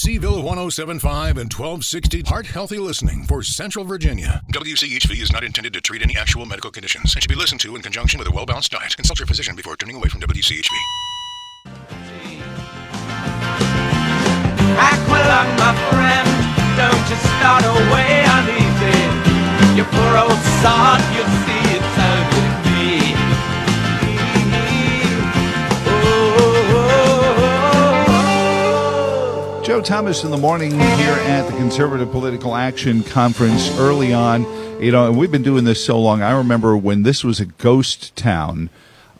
CVille 1075 and 1260 Heart Healthy Listening for Central Virginia. WCHV is not intended to treat any actual medical conditions and should be listened to in conjunction with a well balanced diet. Consult your physician before turning away from WCHV. Aqualung, my friend, don't you start away uneasy. You poor old sod, Joe Thomas in the morning here at the Conservative Political Action Conference early on. You know, and we've been doing this so long. I remember when this was a ghost town,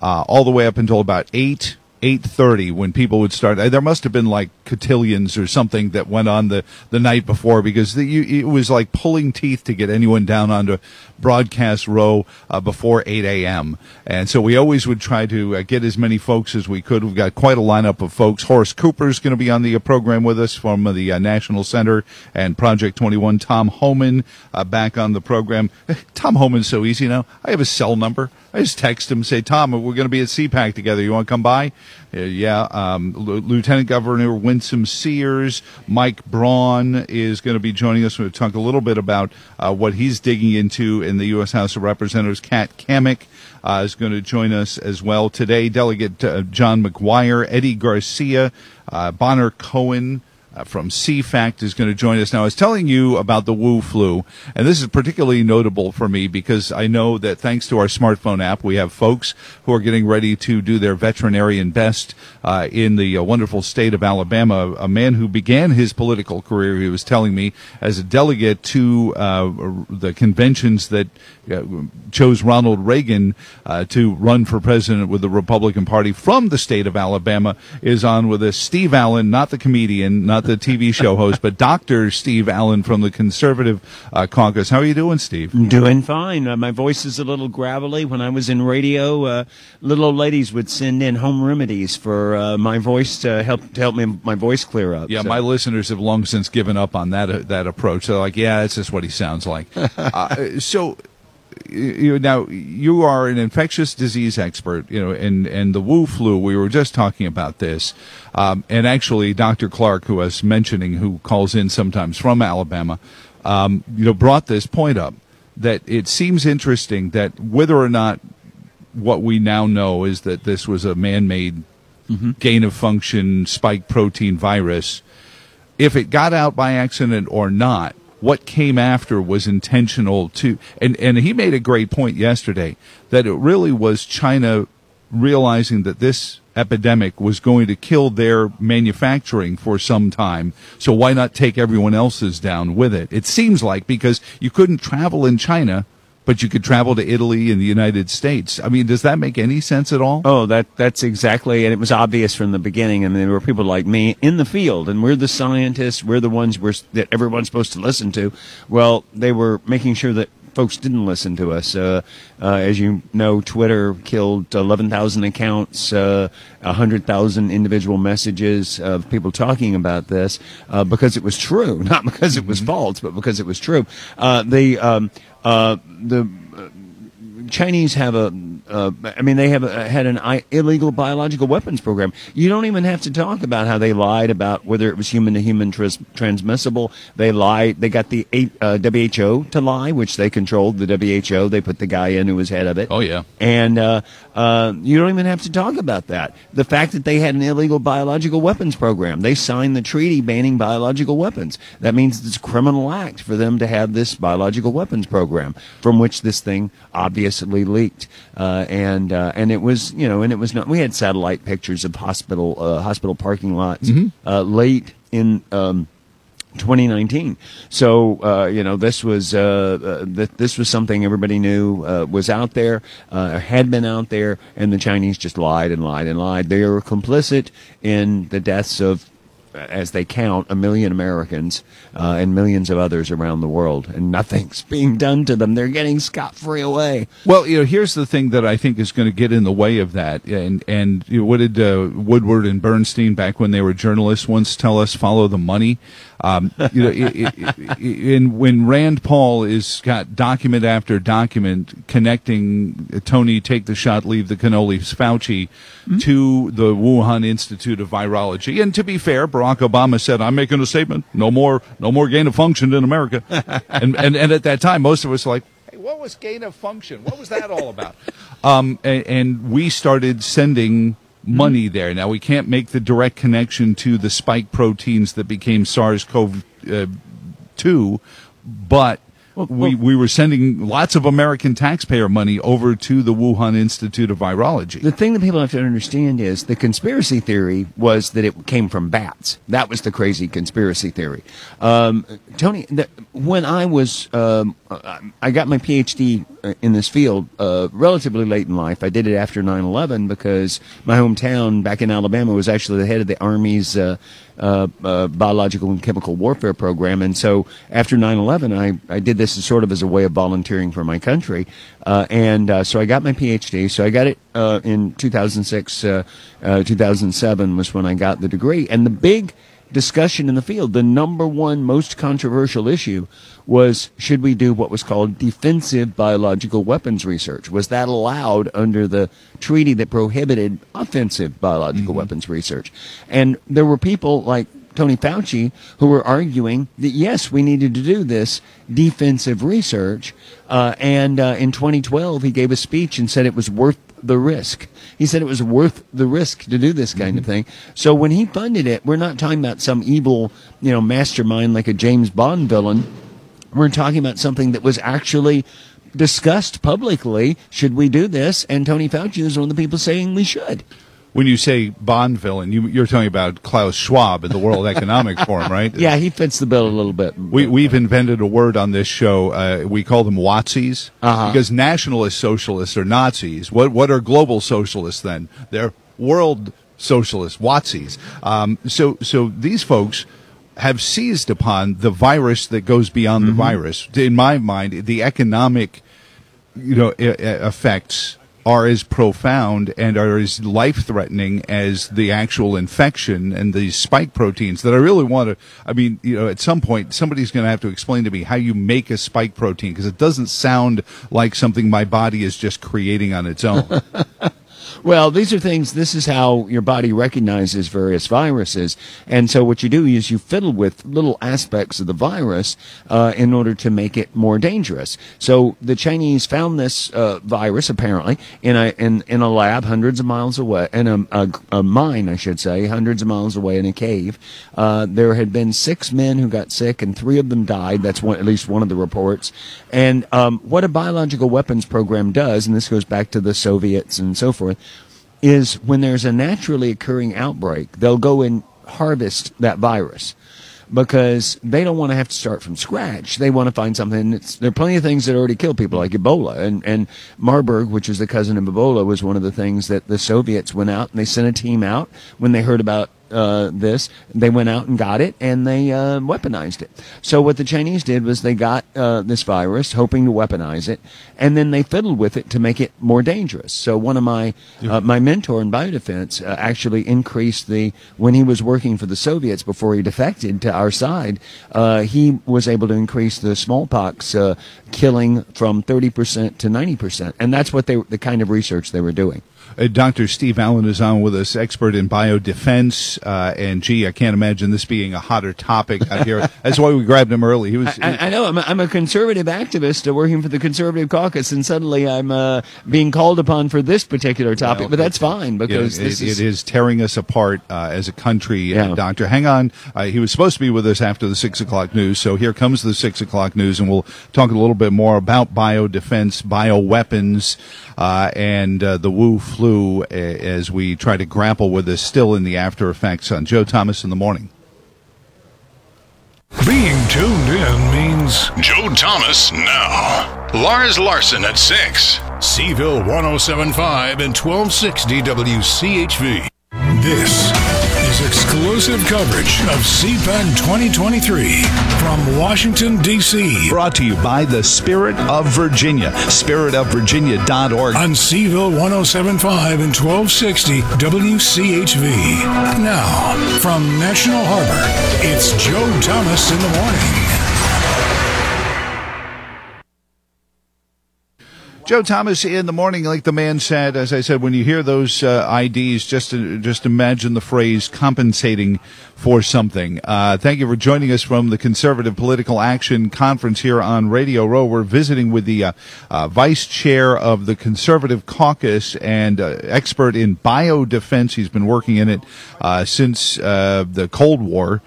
uh, all the way up until about eight eight thirty when people would start. There must have been like cotillions or something that went on the the night before because the, you, it was like pulling teeth to get anyone down onto broadcast row uh, before eight a.m. And so we always would try to uh, get as many folks as we could. We've got quite a lineup of folks. Horace Cooper is going to be on the uh, program with us from the uh, National Center and Project Twenty One. Tom Homan uh, back on the program. Tom Homan's so easy now. I have his cell number. I just text him, say, Tom, we're going to be at CPAC together. You want to come by? Uh, yeah. Um, L- Lieutenant Governor Winsome Sears, Mike Braun is going to be joining us. We'll talk a little bit about uh, what he's digging into in the U.S. House of Representatives. Kat Cammack uh, is going to join us as well today. Delegate uh, John McGuire, Eddie Garcia, uh, Bonner Cohen from CFACT is going to join us now. I was telling you about the Wu flu, and this is particularly notable for me because I know that thanks to our smartphone app, we have folks who are getting ready to do their veterinarian best uh, in the uh, wonderful state of Alabama. A man who began his political career, he was telling me, as a delegate to uh, the conventions that uh, chose Ronald Reagan uh, to run for president with the Republican Party from the state of Alabama, is on with us. Steve Allen, not the comedian, not the TV show host, but Dr. Steve Allen from the Conservative uh, Caucus. How are you doing, Steve? Doing fine. Uh, my voice is a little gravelly. When I was in radio, uh, little old ladies would send in home remedies for uh, my voice to help to help me my voice clear up. Yeah, So- my listeners have long since given up on that uh, that approach. They're like, yeah, it's just what he sounds like. uh, so, you now you are an infectious disease expert, you know, and and the Wu flu. We were just talking about this, um, and actually, Dr. Clark, who I was mentioning, who calls in sometimes from Alabama, um, you know, brought this point up that it seems interesting that whether or not what we now know is that this was a man-made gain of function spike protein virus if it got out by accident or not, what came after was intentional too. And and he made a great point yesterday that it really was China realizing that this epidemic was going to kill their manufacturing for some time. So why not take everyone else's down with it? It seems like because you couldn't travel in China, but you could travel to Italy and the United States. I mean, does that make any sense at all? Oh, that that's exactly, and it was obvious from the beginning. I mean, there were people like me in the field, and we're the scientists. We're the ones we're, that everyone's supposed to listen to. Well, they were making sure that folks didn't listen to us. Uh, uh, as you know, Twitter killed 11,000 accounts, uh, 100,000 individual messages of people talking about this uh, because it was true, not because it was false, but because it was true. Uh, the um, uh, the Chinese have a, uh, I mean, they have a, had an I- illegal biological weapons program. You don't even have to talk about how they lied about whether it was human to human transmissible. They lied. They got the uh, WHO to lie, which they controlled. The WHO. They put the guy in who was head of it. Oh, yeah. And uh, uh, you don't even have to talk about that. The fact that they had an illegal biological weapons program. They signed the treaty banning biological weapons. That means it's a criminal act for them to have this biological weapons program from which this thing obviously leaked. Uh, and uh, and it was you know and it was not. We had satellite pictures of hospital uh, hospital parking lots uh, late in. Um, 2019. So uh, you know this was uh, uh, th- this was something everybody knew uh, was out there, uh, had been out there, and the Chinese just lied and lied and lied. They were complicit in the deaths of, as they count, a million Americans uh, and millions of others around the world, and nothing's being done to them. They're getting scot free away. Well, you know, here's the thing that I think is going to get in the way of that. And and you know, what did uh, Woodward and Bernstein back when they were journalists once tell us? Follow the money. Um, you know, it, it, it, in, when Rand Paul is got document after document connecting Tony, take the shot, leave the cannolis, Fauci, to the Wuhan Institute of Virology, and to be fair, Barack Obama said, "I'm making a statement. No more, no more gain of function in America." and, and and at that time, most of us were like, "Hey, what was gain of function? What was that all about?" um, and, and we started sending money there. Now we can't make the direct connection to the spike proteins that became SARS-CoV uh, two, but we, we were sending lots of American taxpayer money over to the Wuhan Institute of Virology. The thing that people have to understand is the conspiracy theory was that it came from bats. That was the crazy conspiracy theory. Um, Tony, the, when I was, um, I got my PhD in this field uh, relatively late in life. I did it after 9 11 because my hometown back in Alabama was actually the head of the Army's. Uh, uh, uh, biological and chemical warfare program. And so after 9/11, I, I did this as sort of as a way of volunteering for my country. Uh, and uh, so I got my PhD. So I got it uh, in 2006, uh, 2007 was when I got the degree. And the big discussion in the field, the number one most controversial issue was should we do what was called defensive biological weapons research? Was that allowed under the treaty that prohibited offensive biological mm-hmm. weapons research? And there were people like Tony Fauci who were arguing that yes, we needed to do this defensive research. Uh, and uh, in 2012, he gave a speech and said it was worth the risk. He said it was worth the risk to do this kind mm-hmm. of thing. So when he funded it, we're not talking about some evil, you know, mastermind like a James Bond villain we're talking about something that was actually discussed publicly. Should we do this? And Tony Fauci is one of the people saying we should. When you say Bond villain, you, are talking about Klaus Schwab in the World Economic Forum, right? Yeah, he fits the bill a little bit. We, have invented a word on this show. Uh, we call them Watsies uh-huh. because nationalist socialists are Nazis. What what are global socialists then? They're world socialists, Watsies. Um, so so these folks have seized upon the virus that goes beyond mm-hmm. the virus. In my mind, the economic, you know, effects are as profound and are as life threatening as the actual infection and the spike proteins that I really want to. I mean, you know, at some point, somebody's going to have to explain to me how you make a spike protein because it doesn't sound like something my body is just creating on its own. Well, these are things, this is how your body recognizes various viruses. And so what you do is you fiddle with little aspects of the virus uh, in order to make it more dangerous. So the Chinese found this uh, virus, apparently, in a, in, in a lab hundreds of miles away, in a, a, a mine, I should say, hundreds of miles away in a cave. Uh, there had been six men who got sick, and three of them died. That's one, at least one of the reports. And um, what a biological weapons program does, and this goes back to the Soviets and so forth, is when there's a naturally occurring outbreak, they'll go and harvest that virus because they don't want to have to start from scratch. They want to find something. There are plenty of things that already kill people, like Ebola. And, and Marburg, which is the cousin of Ebola, was one of the things that the Soviets went out and they sent a team out when they heard about uh, this. They went out and got it, and they uh, weaponized it. So what the Chinese did was they got uh, this virus, hoping to weaponize it, and then they fiddled with it to make it more dangerous. So one of my uh, my mentor in biodefense uh, actually increased the when he was working for the Soviets before he defected to our side. Uh, he was able to increase the smallpox killing from 30% to 90%, and that's what they the kind of research they were doing. Uh, Dr. Steve Allen is on with us, expert in biodefense. Uh, and gee, I can't imagine this being a hotter topic out here. That's why we grabbed him early. He was. I, I know. I'm a, I'm a conservative activist working for the Conservative Caucus, and suddenly I'm uh, being called upon for this particular topic. But that's fine because it, is, it is tearing us apart uh, as a country. Uh, yeah. Doctor, hang on. Uh, he was supposed to be with us after the six o'clock news, so here comes the six o'clock news, and we'll talk a little bit more about biodefense, bioweapons, Uh, and uh, the Wu flu uh, as we try to grapple with this still in the after effects on Joe Thomas in the morning. Being tuned in means Joe Thomas now. Lars Larson at 6. CVille 1075 and 1260 WCHV. This exclusive coverage of CPAC 2023 from Washington, D.C. Brought to you by the Spirit of Virginia, spiritofvirginia.org. On CVille 1075 and 1260 WCHV. Now, from National Harbor, it's Joe Thomas in the morning. Joe Thomas in the morning, like the man said. As I said, when you hear those uh, IDs, just just imagine the phrase "compensating for something." Uh, thank you for joining us from the Conservative Political Action Conference here on Radio Row. We're visiting with the uh, uh vice chair of the Conservative Caucus and uh, expert in biodefense. He's been working in it uh, since the Cold War.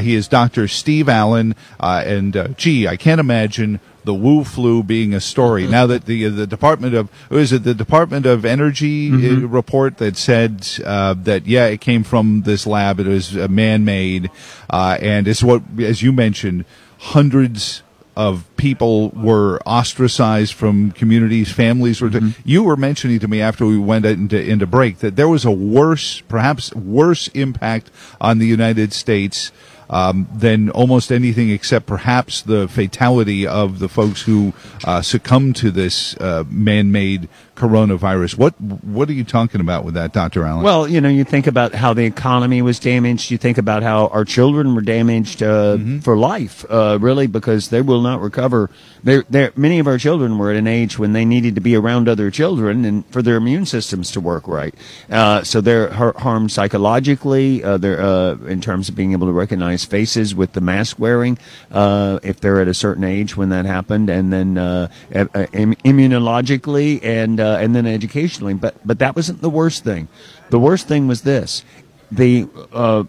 he is Dr. Steve Allen, and gee, I can't imagine the Wu flu being a story. now that the the Department of is it the Department of Energy uh, mm-hmm. report that said uh, that yeah it came from this lab it was uh, man made uh, and it's what as you mentioned hundreds of people were ostracized from communities, families were. Mm-hmm. You were mentioning to me after we went into into break that there was a worse, perhaps worse impact on the United States um, than almost anything except perhaps the fatality of the folks who uh, succumbed to this uh, man-made coronavirus. What what are you talking about with that, Dr. Allen? Well, you know, you think about how the economy was damaged. You think about how our children were damaged uh, mm-hmm. for life, uh, really, because they will not recover. They're, they're, many of our children were at an age when they needed to be around other children and for their immune systems to work right. Uh, so they're harmed psychologically. Uh, they're uh, in terms of being able to recognize faces with the mask wearing uh, if they're at a certain age when that happened, and then immunologically and uh, and then educationally. But but that wasn't the worst thing. The worst thing was this: the uh,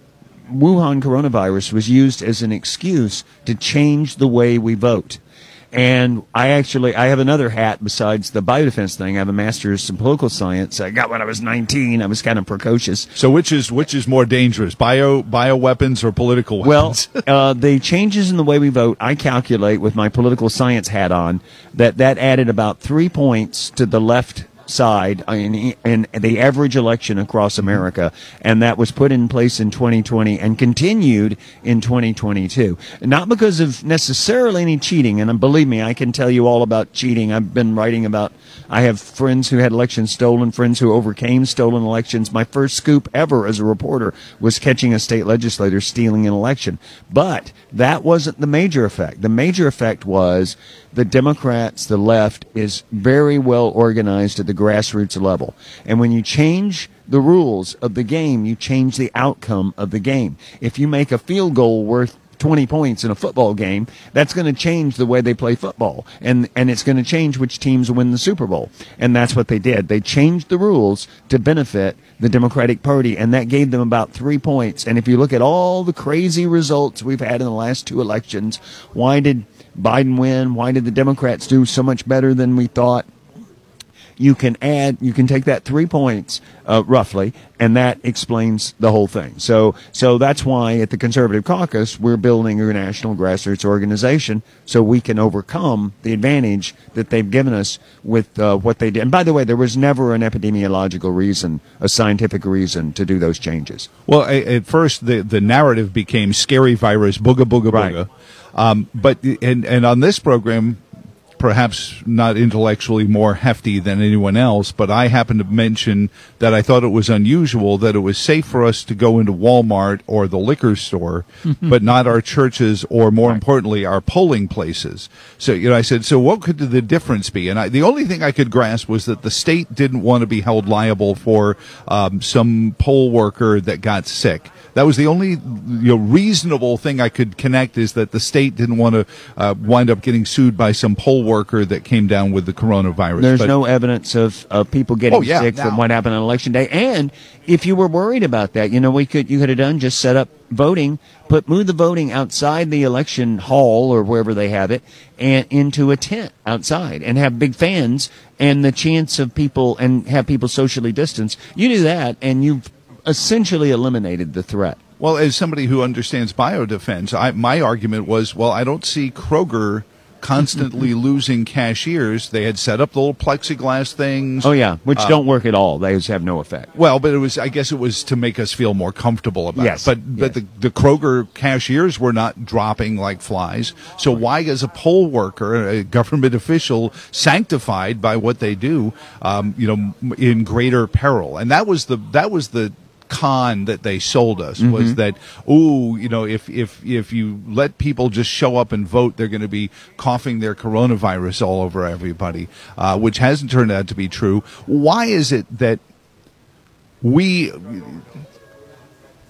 Wuhan coronavirus was used as an excuse to change the way we vote. And I actually, I have another hat besides the biodefense thing. I have a master's in political science. I got when I was 19. I was kind of precocious. So which is, which is more dangerous, bio, bio weapons or political weapons? Well, uh, the changes in the way we vote, I calculate with my political science hat on that that added about three points to the left side in, in the average election across America, and that was put in place in 2020 and continued in 2022. Not because of necessarily any cheating, and believe me, I can tell you all about cheating. I've been writing about. I have friends who had elections stolen, friends who overcame stolen elections. My first scoop ever as a reporter was catching a state legislator stealing an election. But that wasn't the major effect. The major effect was the Democrats, the left, is very well organized at the grassroots level. And when you change the rules of the game, you change the outcome of the game. If you make a field goal worth 20 points in a football game, that's going to change the way they play football. And, and it's going to change which teams win the Super Bowl. And that's what they did. They changed the rules to benefit the Democratic Party, and that gave them about three points. And if you look at all the crazy results we've had in the last two elections, why did Biden win? Why did the Democrats do so much better than we thought? You can add, you can take that three points uh, roughly, and that explains the whole thing. So, so that's why at the Conservative Caucus we're building a national grassroots organization so we can overcome the advantage that they've given us with uh, what they did. And by the way, there was never an epidemiological reason, a scientific reason to do those changes. Well, at first the the narrative became scary virus, booga booga right. booga. Um, but and and on this program, perhaps not intellectually more hefty than anyone else, but I happened to mention that I thought it was unusual that it was safe for us to go into Walmart or the liquor store, mm-hmm. but not our churches or more right. importantly, our polling places. So, you know, I said, so what could the difference be? And I, the only thing I could grasp was that the state didn't want to be held liable for um, some poll worker that got sick. That was the only you know, reasonable thing I could connect is that the state didn't want to uh, wind up getting sued by some poll worker that came down with the coronavirus. There's but, no evidence of, of people getting oh, yeah, sick from what happened on election day. And if you were worried about that, you know, we could you could have done just set up voting, put move the voting outside the election hall or wherever they have it, and into a tent outside, and have big fans and the chance of people and have people socially distance. You do that, and you've essentially eliminated the threat. Well, as somebody who understands biodefense, I, my argument was, well, I don't see Kroger constantly losing cashiers. They had set up the little plexiglass things. Oh yeah, which uh, don't work at all. Those have no effect. Well, but it was. I guess it was to make us feel more comfortable about yes, it. But yes. but the, the Kroger cashiers were not dropping like flies. So why, as a poll worker, a government official, sanctified by what they do, um, you know, in greater peril? And that was the that was the con that they sold us was that oh you know if if if you let people just show up and vote they're going to be coughing their coronavirus all over everybody uh, which hasn't turned out to be true why is it that we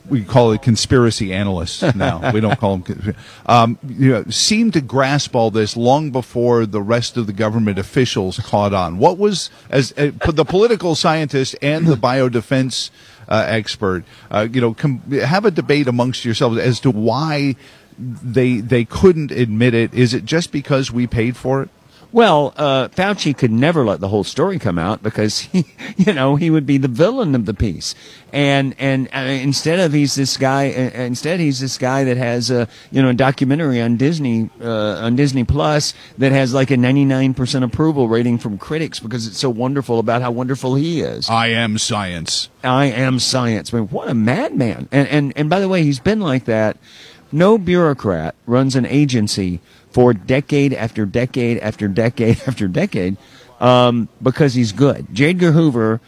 we call it conspiracy analysts now. we don't call them. Um, you know, seem to grasp all this long before the rest of the government officials caught on. What was as uh, the political scientist and the biodefense uh, expert? Uh, you know, com- have a debate amongst yourselves as to why they they couldn't admit it. Is it just because we paid for it? Well, uh, Fauci could never let the whole story come out because he, you know, he would be the villain of the piece. And and uh, instead of he's this guy, uh, instead he's this guy that has a you know a documentary on Disney uh, on Disney Plus that has like a 99% approval rating from critics because it's so wonderful about how wonderful he is. I am science. I am science. I mean, what a madman! And and and by the way, he's been like that. No bureaucrat runs an agency for decade after decade after decade after decade um, because he's good. J. Edgar Hoover.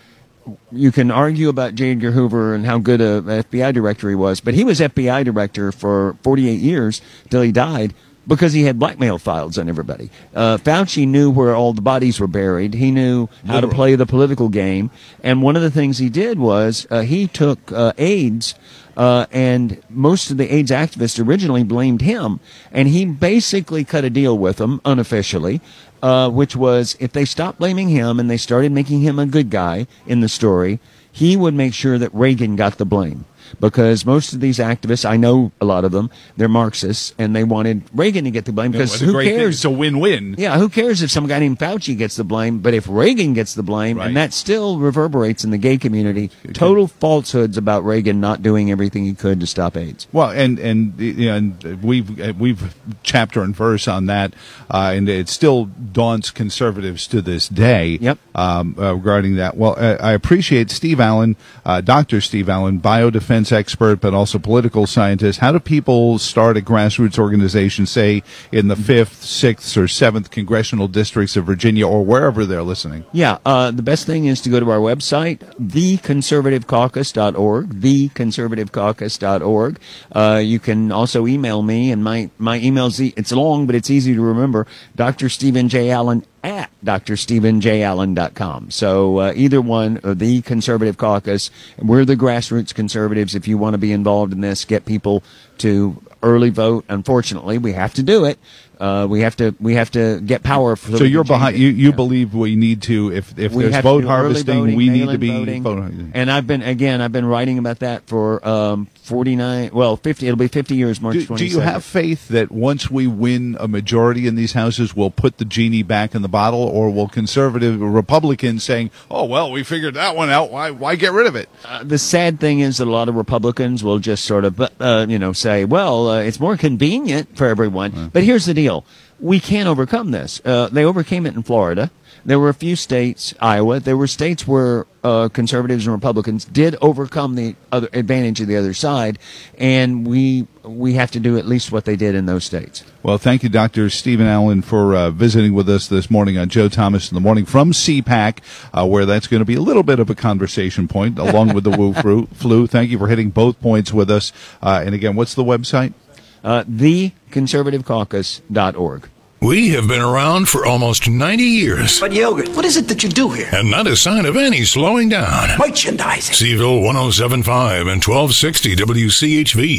You can argue about J. Edgar Hoover and how good a FBI director he was, but he was FBI director for 48 years till he died because he had blackmail files on everybody. Uh, Fauci knew where all the bodies were buried. He knew how to play the political game. And one of the things he did was uh, he took uh, AIDS, uh, and most of the AIDS activists originally blamed him. And he basically cut a deal with them unofficially. Uh, which was if they stopped blaming him and they started making him a good guy in the story, he would make sure that Reagan got the blame because most of these activists, I know a lot of them, they're Marxists, and they wanted Reagan to get the blame because who great thing. cares? It's a win-win. Yeah, who cares if some guy named Fauci gets the blame? But if Reagan gets the blame, Right. and that still reverberates in the gay community, total falsehoods about Reagan not doing everything he could to stop AIDS. Well, and and you know, and we've we've chapter and verse on that, uh, and it still daunts conservatives to this day. Yep. Um, uh, regarding that, well, uh, I appreciate Steve Allen, uh, Doctor Steve Allen, biodefense expert, but also political scientist. How do people start a grassroots organization, say in the fifth, sixth, or seventh congressional districts of Virginia, or wherever they're listening? Yeah, uh, the best thing is to go to our website, theconservativecaucus.org, theconservativecaucus.org. Uh, you can also email me, and my, my email's, e- it's long, but it's easy to remember, Dr. Stephen J. Allen at drstephenjallen.com. So uh, either one, the Conservative Caucus, we're the grassroots conservatives. If you want to be involved in this, get people to early vote. Unfortunately, we have to do it. Uh, we have to we have to get power. For So you're behind. You you believe we need to if if we there's vote harvesting, voting, we need to be voting. vote. And I've been again, I've been writing about that for um, 49, well, 50. It'll be 50 years, March Do, 22nd. do you have faith that once we win a majority in these houses, we'll put the genie back in the bottle, or will conservative Republicans saying, "Oh well, we figured that one out. Why why get rid of it?" Uh, the sad thing is that a lot of Republicans will just sort of, uh, you know, say, well, uh, it's more convenient for everyone. But here's the deal. We can't overcome this. Uh, they overcame it in Florida. There were a few states, Iowa, there were states where uh, conservatives and Republicans did overcome the other advantage of the other side, and we we have to do at least what they did in those states. Well, thank you, Dr. Stephen Allen, for uh, visiting with us this morning on Joe Thomas in the Morning from CPAC, uh, where that's going to be a little bit of a conversation point along with the flu. flu. Thank you for hitting both points with us. Uh, and again, what's the website? Uh, theconservativecaucus.org. We have been around for almost 90 years, But Yogurt, what is it that you do here? and not a sign of any slowing down. Merchandising. CVille 1075 and 1260 WCHV.